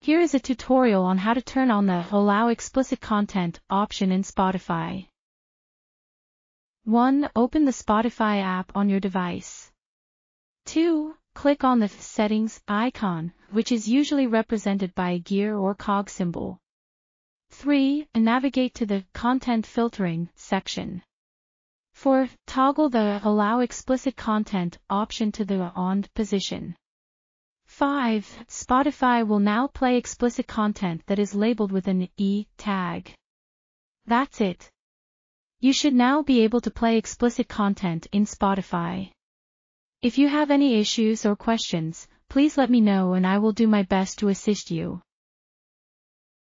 Here is a tutorial on how to turn on the Allow Explicit Content option in Spotify. 1. Open the Spotify app on your device. 2. Click on the Settings icon, which is usually represented by a gear or cog symbol. 3. Navigate to the Content Filtering section. 4. Toggle the Allow Explicit Content option to the On position. 5. Spotify will now play explicit content that is labeled with an E tag. That's it. You should now be able to play explicit content in Spotify. If you have any issues or questions, please let me know and I will do my best to assist you.